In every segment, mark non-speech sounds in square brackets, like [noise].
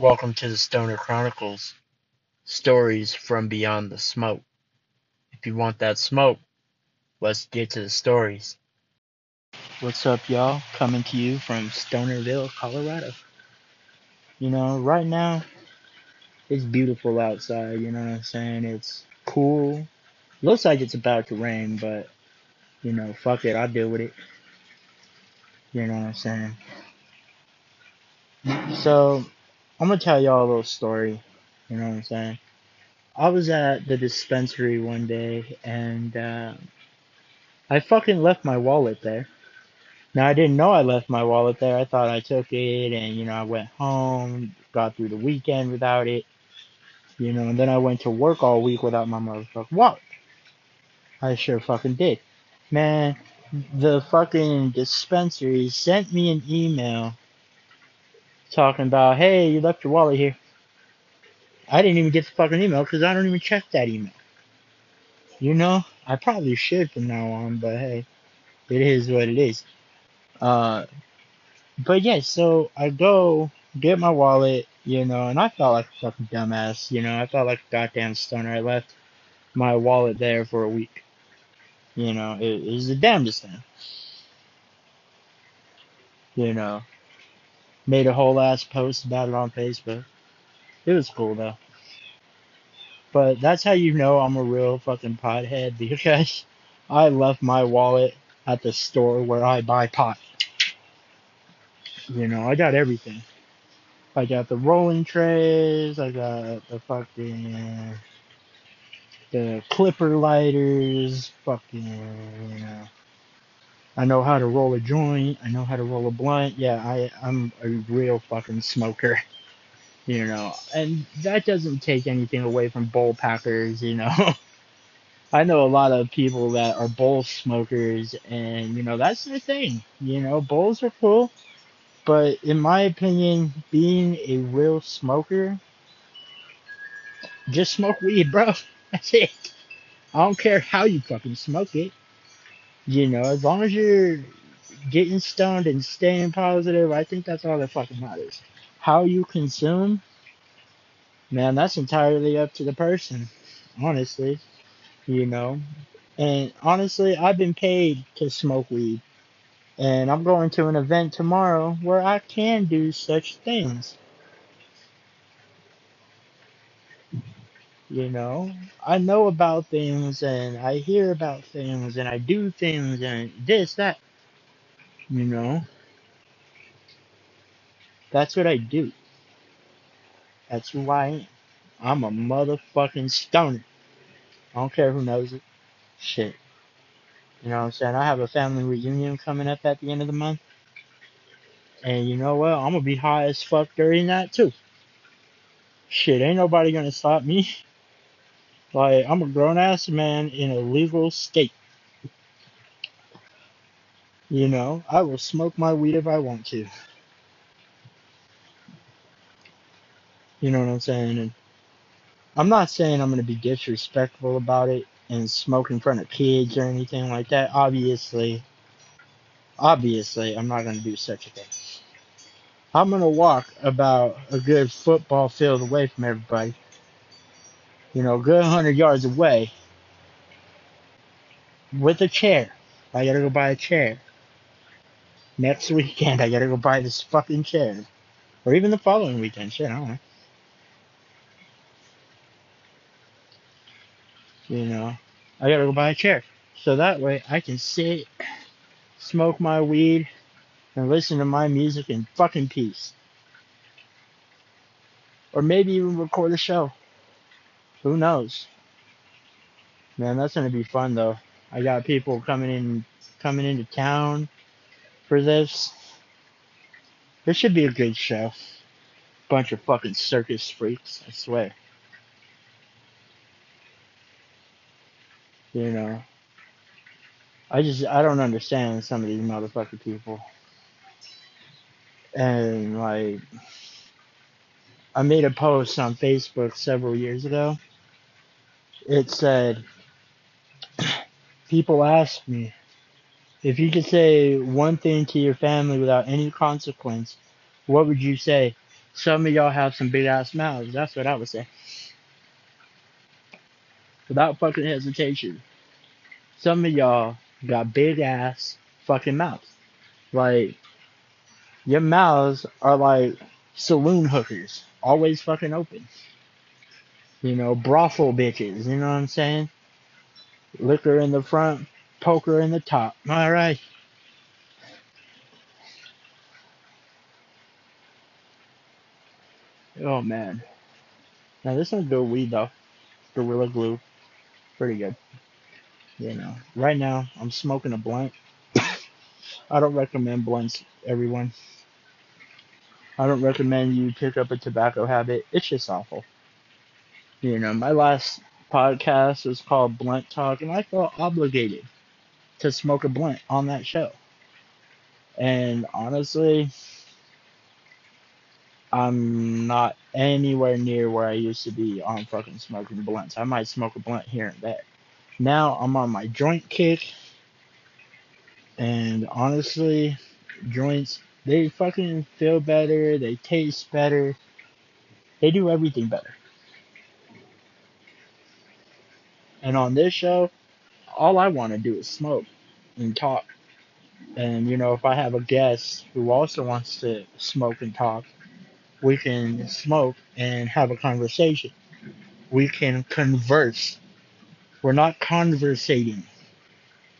Welcome to the Stoner Chronicles, stories from beyond the smoke. If you want that smoke, let's get to the stories. What's up, y'all? Coming to you from Stonerville, Colorado. You know, right now, it's beautiful outside, you know what I'm saying? It's cool. Looks like it's about to rain, but, you know, fuck it, I'll deal with it. You know what I'm saying? So, I'm gonna tell y'all a little story. You know what I'm saying? I was at the dispensary one day and uh, I fucking left my wallet there. Now I didn't know I left my wallet there. I thought I took it and you know I went home, got through the weekend without it. You know, and then I went to work all week without my motherfucking wallet. I sure fucking did. Man, the fucking dispensary sent me an email talking about, hey, you left your wallet here. I didn't even get the fucking email because I don't even check that email. You know, I probably should from now on, but hey, it is what it is. Uh, but yeah, so I go get my wallet, you know, and I felt like a fucking dumbass, you know, I felt like a goddamn stoner. I left my wallet there for a week. You know, it, it was the damnedest thing. You know, made a whole ass post about it on Facebook. It was cool though. But that's how you know I'm a real fucking pothead [laughs] because I left my wallet at the store where I buy pot. You know, I got everything. I got the rolling trays, I got the fucking the clipper lighters, fucking you know. I know how to roll a joint, I know how to roll a blunt. Yeah, I I'm a real fucking smoker. [laughs] You know, and that doesn't take anything away from bowl packers, you know. [laughs] I know a lot of people that are bowl smokers, and you know that's their thing. You know, bowls are cool, but in my opinion, being a real smoker, just smoke weed, bro. [laughs] That's it. I don't care how you fucking smoke it. You know, as long as you're getting stoned and staying positive, I think that's all that fucking matters. How you consume, man, that's entirely up to the person, honestly. You know, and honestly, I've been paid to smoke weed. And I'm going to an event tomorrow where I can do such things. You know, I know about things and I hear about things and I do things and this, that. You know, that's what I do. That's who I am. I'm a motherfucking stoner. I don't care who knows it. Shit. You know what I'm saying? I have a family reunion coming up at the end of the month. And you know what? I'm gonna be high as fuck during that too. Shit, ain't nobody gonna stop me. [laughs] Like, I'm a grown ass man in a legal state. You know, I will smoke my weed if I want to. You know what I'm saying? And I'm not saying I'm gonna be disrespectful about it and smoke in front of kids or anything like that. Obviously, obviously, I'm not gonna do such a thing. I'm gonna walk about a good football field away from everybody. You know, a good hundred yards away with a chair. I gotta go buy a chair. Next weekend, I gotta go buy this fucking chair. Or even the following weekend. Shit, I don't know. You know, I gotta go buy a chair. So that way I can sit, smoke my weed, and listen to my music in fucking peace. Or maybe even record a show. Who knows? Man, that's gonna be fun though. I got people coming in coming into town for this. This should be a good show. Bunch of fucking circus freaks, I swear. You know. I just I don't understand some of these motherfucking people. And like I made a post on Facebook several years ago. It said people ask me if you could say one thing to your family without any consequence, what would you say? Some of y'all have some big ass mouths. That's what I would say. Without fucking hesitation. Some of y'all got big ass fucking mouths. Like, your mouths are like saloon hookers. Always fucking open. You know, brothel bitches. You know what I'm saying? Liquor in the front, poker in the top. Alright. Oh man. Now this one's good weed though. Gorilla glue. Pretty good. You know. Right now I'm smoking a blunt. I don't recommend blunts, everyone. I don't recommend you pick up a tobacco habit. It's just awful. You know, my last podcast was called Blunt Talk and I felt obligated to smoke a blunt on that show. And honestly, I'm not anywhere near where I used to be on fucking smoking blunts. I might smoke a blunt here and there. Now I'm on my joint kick, and honestly, joints they fucking feel better, they taste better, they do everything better. And on this show, all I want to do is smoke and talk. And you know, if I have a guest who also wants to smoke and talk, we can smoke and have a conversation. We can converse. We're not conversating.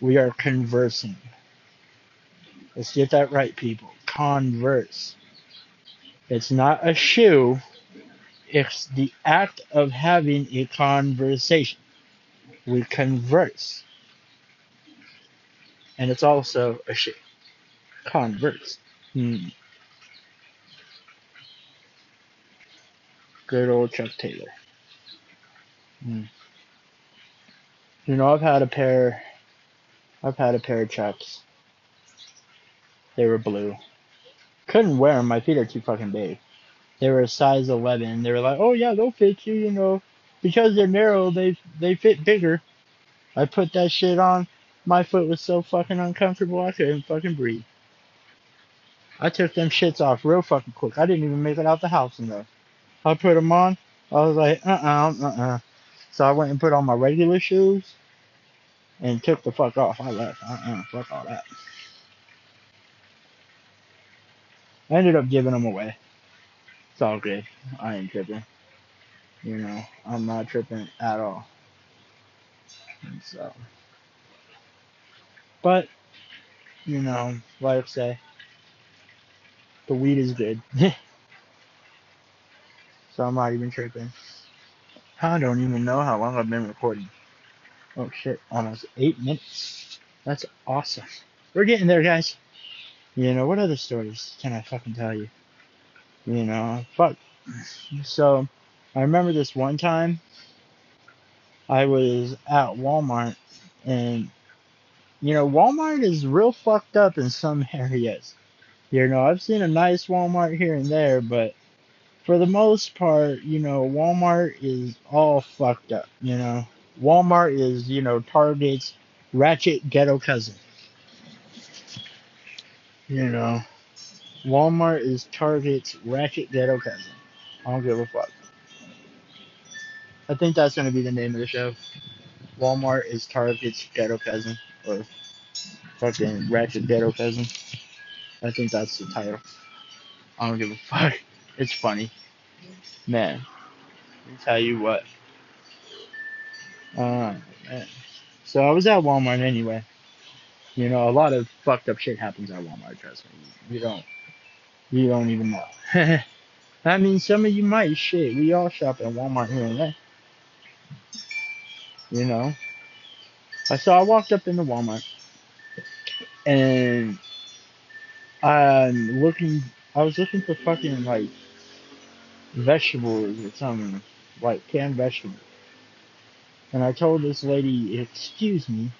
We are conversing. Let's get that right, people. Converse. It's not a shoe. It's the act of having a conversation. We converse. And it's also a shoe. Converse. Hmm. Good old Chuck Taylor. Hmm. You know, I've had a pair. I've had a pair of Chucks. They were blue. Couldn't wear them. My feet are too fucking big. They were a size 11. They were like, oh yeah, they'll fit you. You know, because they're narrow, they they fit bigger. I put that shit on. My foot was so fucking uncomfortable, I couldn't fucking breathe. I took them shits off real fucking quick. I didn't even make it out the house enough. I put them on. I was like, uh uh-uh, uh, uh So I went and put on my regular shoes and took the fuck off. I left. Uh uh, fuck all that. I ended up giving them away. It's all good. I ain't tripping. You know, I'm not tripping at all. And so, but, you know, like I say, the weed is good. [laughs] so I'm not even tripping. I don't even know how long I've been recording. Oh shit, almost eight minutes. That's awesome. We're getting there, guys. You know, what other stories can I fucking tell you? You know, fuck. So, I remember this one time I was at Walmart and, you know, Walmart is real fucked up in some [laughs] areas. You know, I've seen a nice Walmart here and there, but for the most part, you know, Walmart is all fucked up, you know. Walmart is, you know, Target's ratchet ghetto cousin. You know, Walmart is Target's ratchet ghetto cousin. I don't give a fuck. I think that's going to be the name of the show. Walmart is Target's ghetto cousin. Or fucking ratchet ghetto cousin. I think that's the title. I don't give a fuck. [laughs] It's funny. Man, let me tell you what. Uh, man. So I was at Walmart anyway. You know, a lot of fucked up shit happens at Walmart. Trust me. You don't. You don't even know. [laughs] I mean, some of you might. Shit, we all shop at Walmart here and there. You know. I saw. I walked up into Walmart, and I'm looking. I was looking for fucking like vegetables or something, like canned vegetables. And I told this lady, excuse me,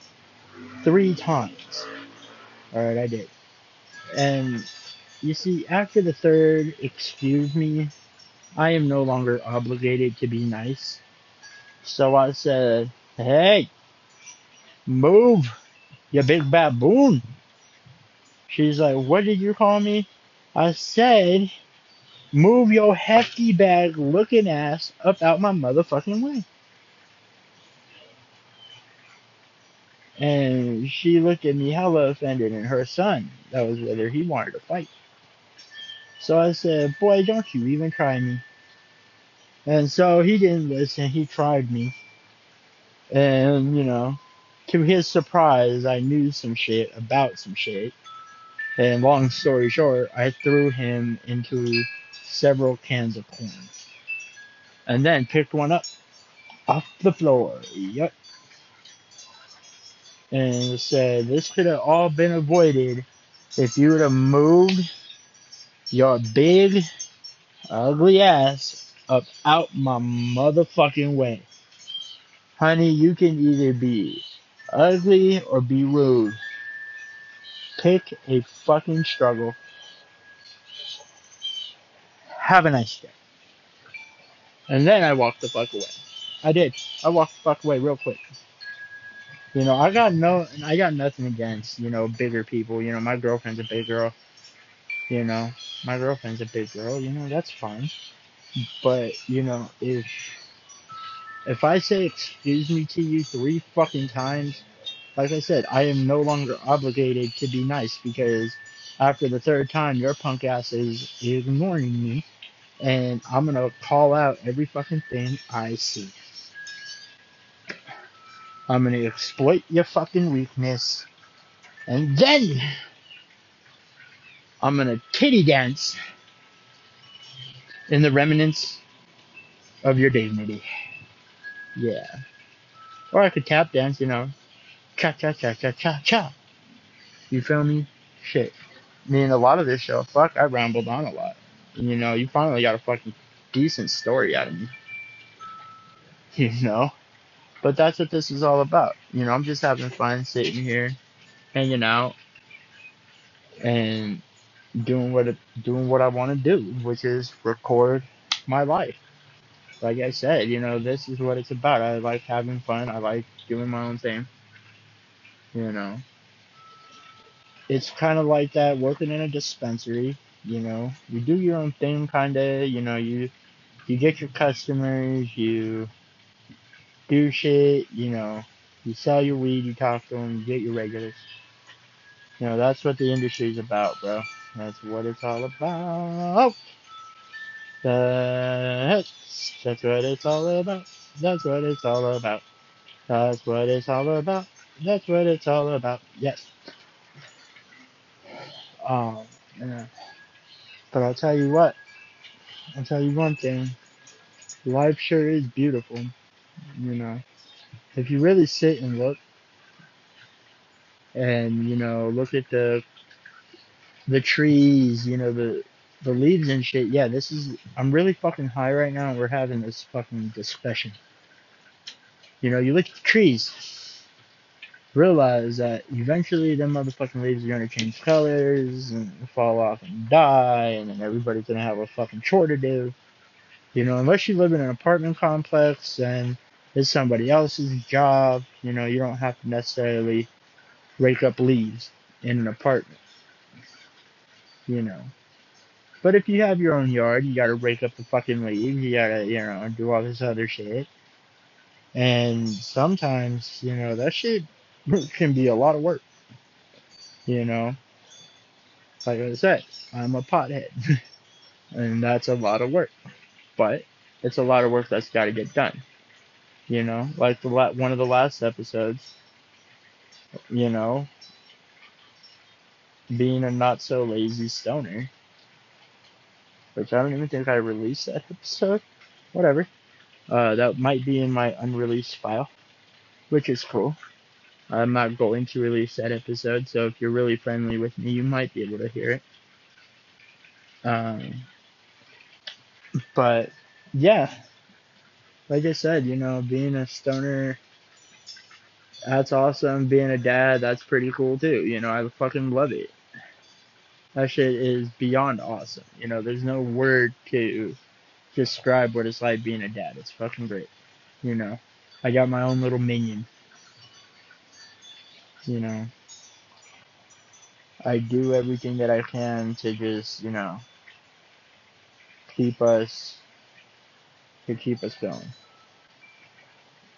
three times. Alright, I did. And you see, after the third excuse me, I am no longer obligated to be nice. So I said, hey, move, you big baboon. She's like, what did you call me? I said, Move your hefty bag looking ass up out my motherfucking way. And she looked at me hella offended, and her son, that was with her, he wanted to fight. So I said, Boy, don't you even try me. And so he didn't listen, he tried me. And, you know, to his surprise, I knew some shit about some shit. And long story short, I threw him into several cans of corn. And then picked one up off the floor. Yep. And said, This could have all been avoided if you would have moved your big, ugly ass up out my motherfucking way. Honey, you can either be ugly or be rude. Pick a fucking struggle. Have a nice day. And then I walked the fuck away. I did. I walked the fuck away real quick. You know, I got no, I got nothing against you know bigger people. You know, my girlfriend's a big girl. You know, my girlfriend's a big girl. You know, that's fine. But you know, if if I say excuse me to you three fucking times, like I said, I am no longer obligated to be nice because after the third time, your punk ass is ignoring me, and I'm gonna call out every fucking thing I see. I'm gonna exploit your fucking weakness, and then I'm gonna titty dance in the remnants of your dignity. Yeah. Or I could tap dance, you know, cha cha cha cha cha cha. You feel me? Shit. I mean, a lot of this show, fuck, I rambled on a lot. You know, you finally got a fucking decent story out of me. [laughs] You know? But that's what this is all about. You know, I'm just having fun sitting here, hanging out, and doing what doing what I want to do, which is record my life. Like I said, you know, this is what it's about. I like having fun. I like doing my own thing. You know, it's kind of like that working in a dispensary. You know, you do your own thing, kind of. You know, you you get your customers, you do shit. You know, you sell your weed, you talk to them, you get your regulars. You know, that's what the industry's about, bro. That's what it's all about. That's, that's what it's all about. That's what it's all about. That's what it's all about. That's what it's all about. Yes. Um, yeah. But I'll tell you what. I'll tell you one thing. Life sure is beautiful. You know, if you really sit and look, and you know, look at the the trees, you know, the the leaves and shit. Yeah, this is. I'm really fucking high right now, and we're having this fucking discussion. You know, you look at the trees, realize that eventually them motherfucking leaves are gonna change colors and fall off and die, and then everybody's gonna have a fucking chore to do. You know, unless you live in an apartment complex and it's somebody else's job, you know, you don't have to necessarily rake up leaves in an apartment. You know. But if you have your own yard, you gotta break up the fucking leaves, you gotta, you know, do all this other shit. And sometimes, you know, that shit [laughs] can be a lot of work. You know, like I said, I'm a pothead, [laughs] and that's a lot of work. But it's a lot of work that's got to get done. You know, like the la- one of the last episodes. You know, being a not so lazy stoner, which I don't even think I released that episode. Whatever. Uh, that might be in my unreleased file, which is cool. I'm not going to release that episode, so if you're really friendly with me, you might be able to hear it. Um, but yeah, like I said, you know, being a stoner, that's awesome. Being a dad, that's pretty cool too. You know, I fucking love it. That shit is beyond awesome. You know, there's no word to describe what it's like being a dad. It's fucking great. You know, I got my own little minion. You know, I do everything that I can to just, you know, keep us to keep us going.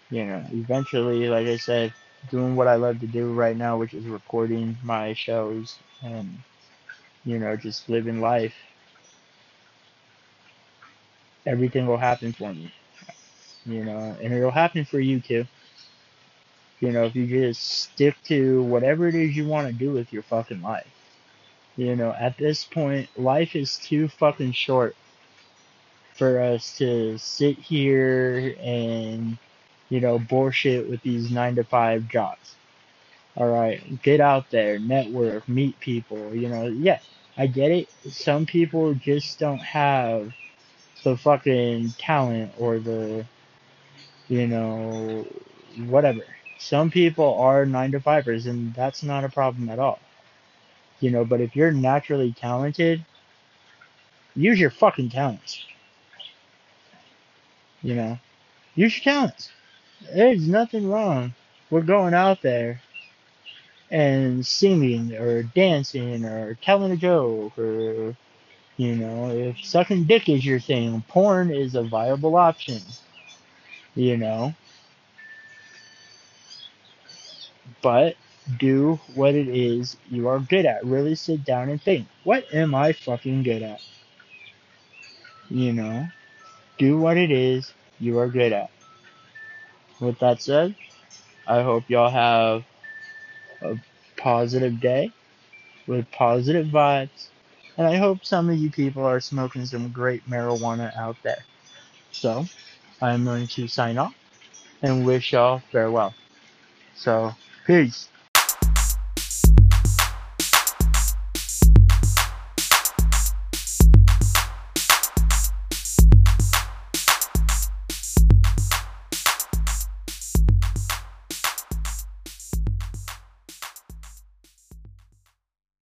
You know, eventually, like I said, doing what I love to do right now, which is recording my shows and you know just living life. Everything will happen for me. You know, and it'll happen for you too. You know, if you just stick to whatever it is you want to do with your fucking life. You know, at this point, life is too fucking short for us to sit here and, you know, bullshit with these nine to five jobs. Alright, get out there, network, meet people, you know, yeah, I get it. Some people just don't have the fucking talent or the, you know, whatever. Some people are nine to fivers, and that's not a problem at all. You know, but if you're naturally talented, use your fucking talents. You know, use your talents. There's nothing wrong with going out there and singing or dancing or telling a joke or, you know, if sucking dick is your thing, porn is a viable option. You know, but do what it is you are good at. Really sit down and think, what am I fucking good at? You know, do what it is you are good at. With that said, I hope y'all have a positive day with positive vibes. And I hope some of you people are smoking some great marijuana out there. So, I'm going to sign off and wish y'all farewell. So, peace.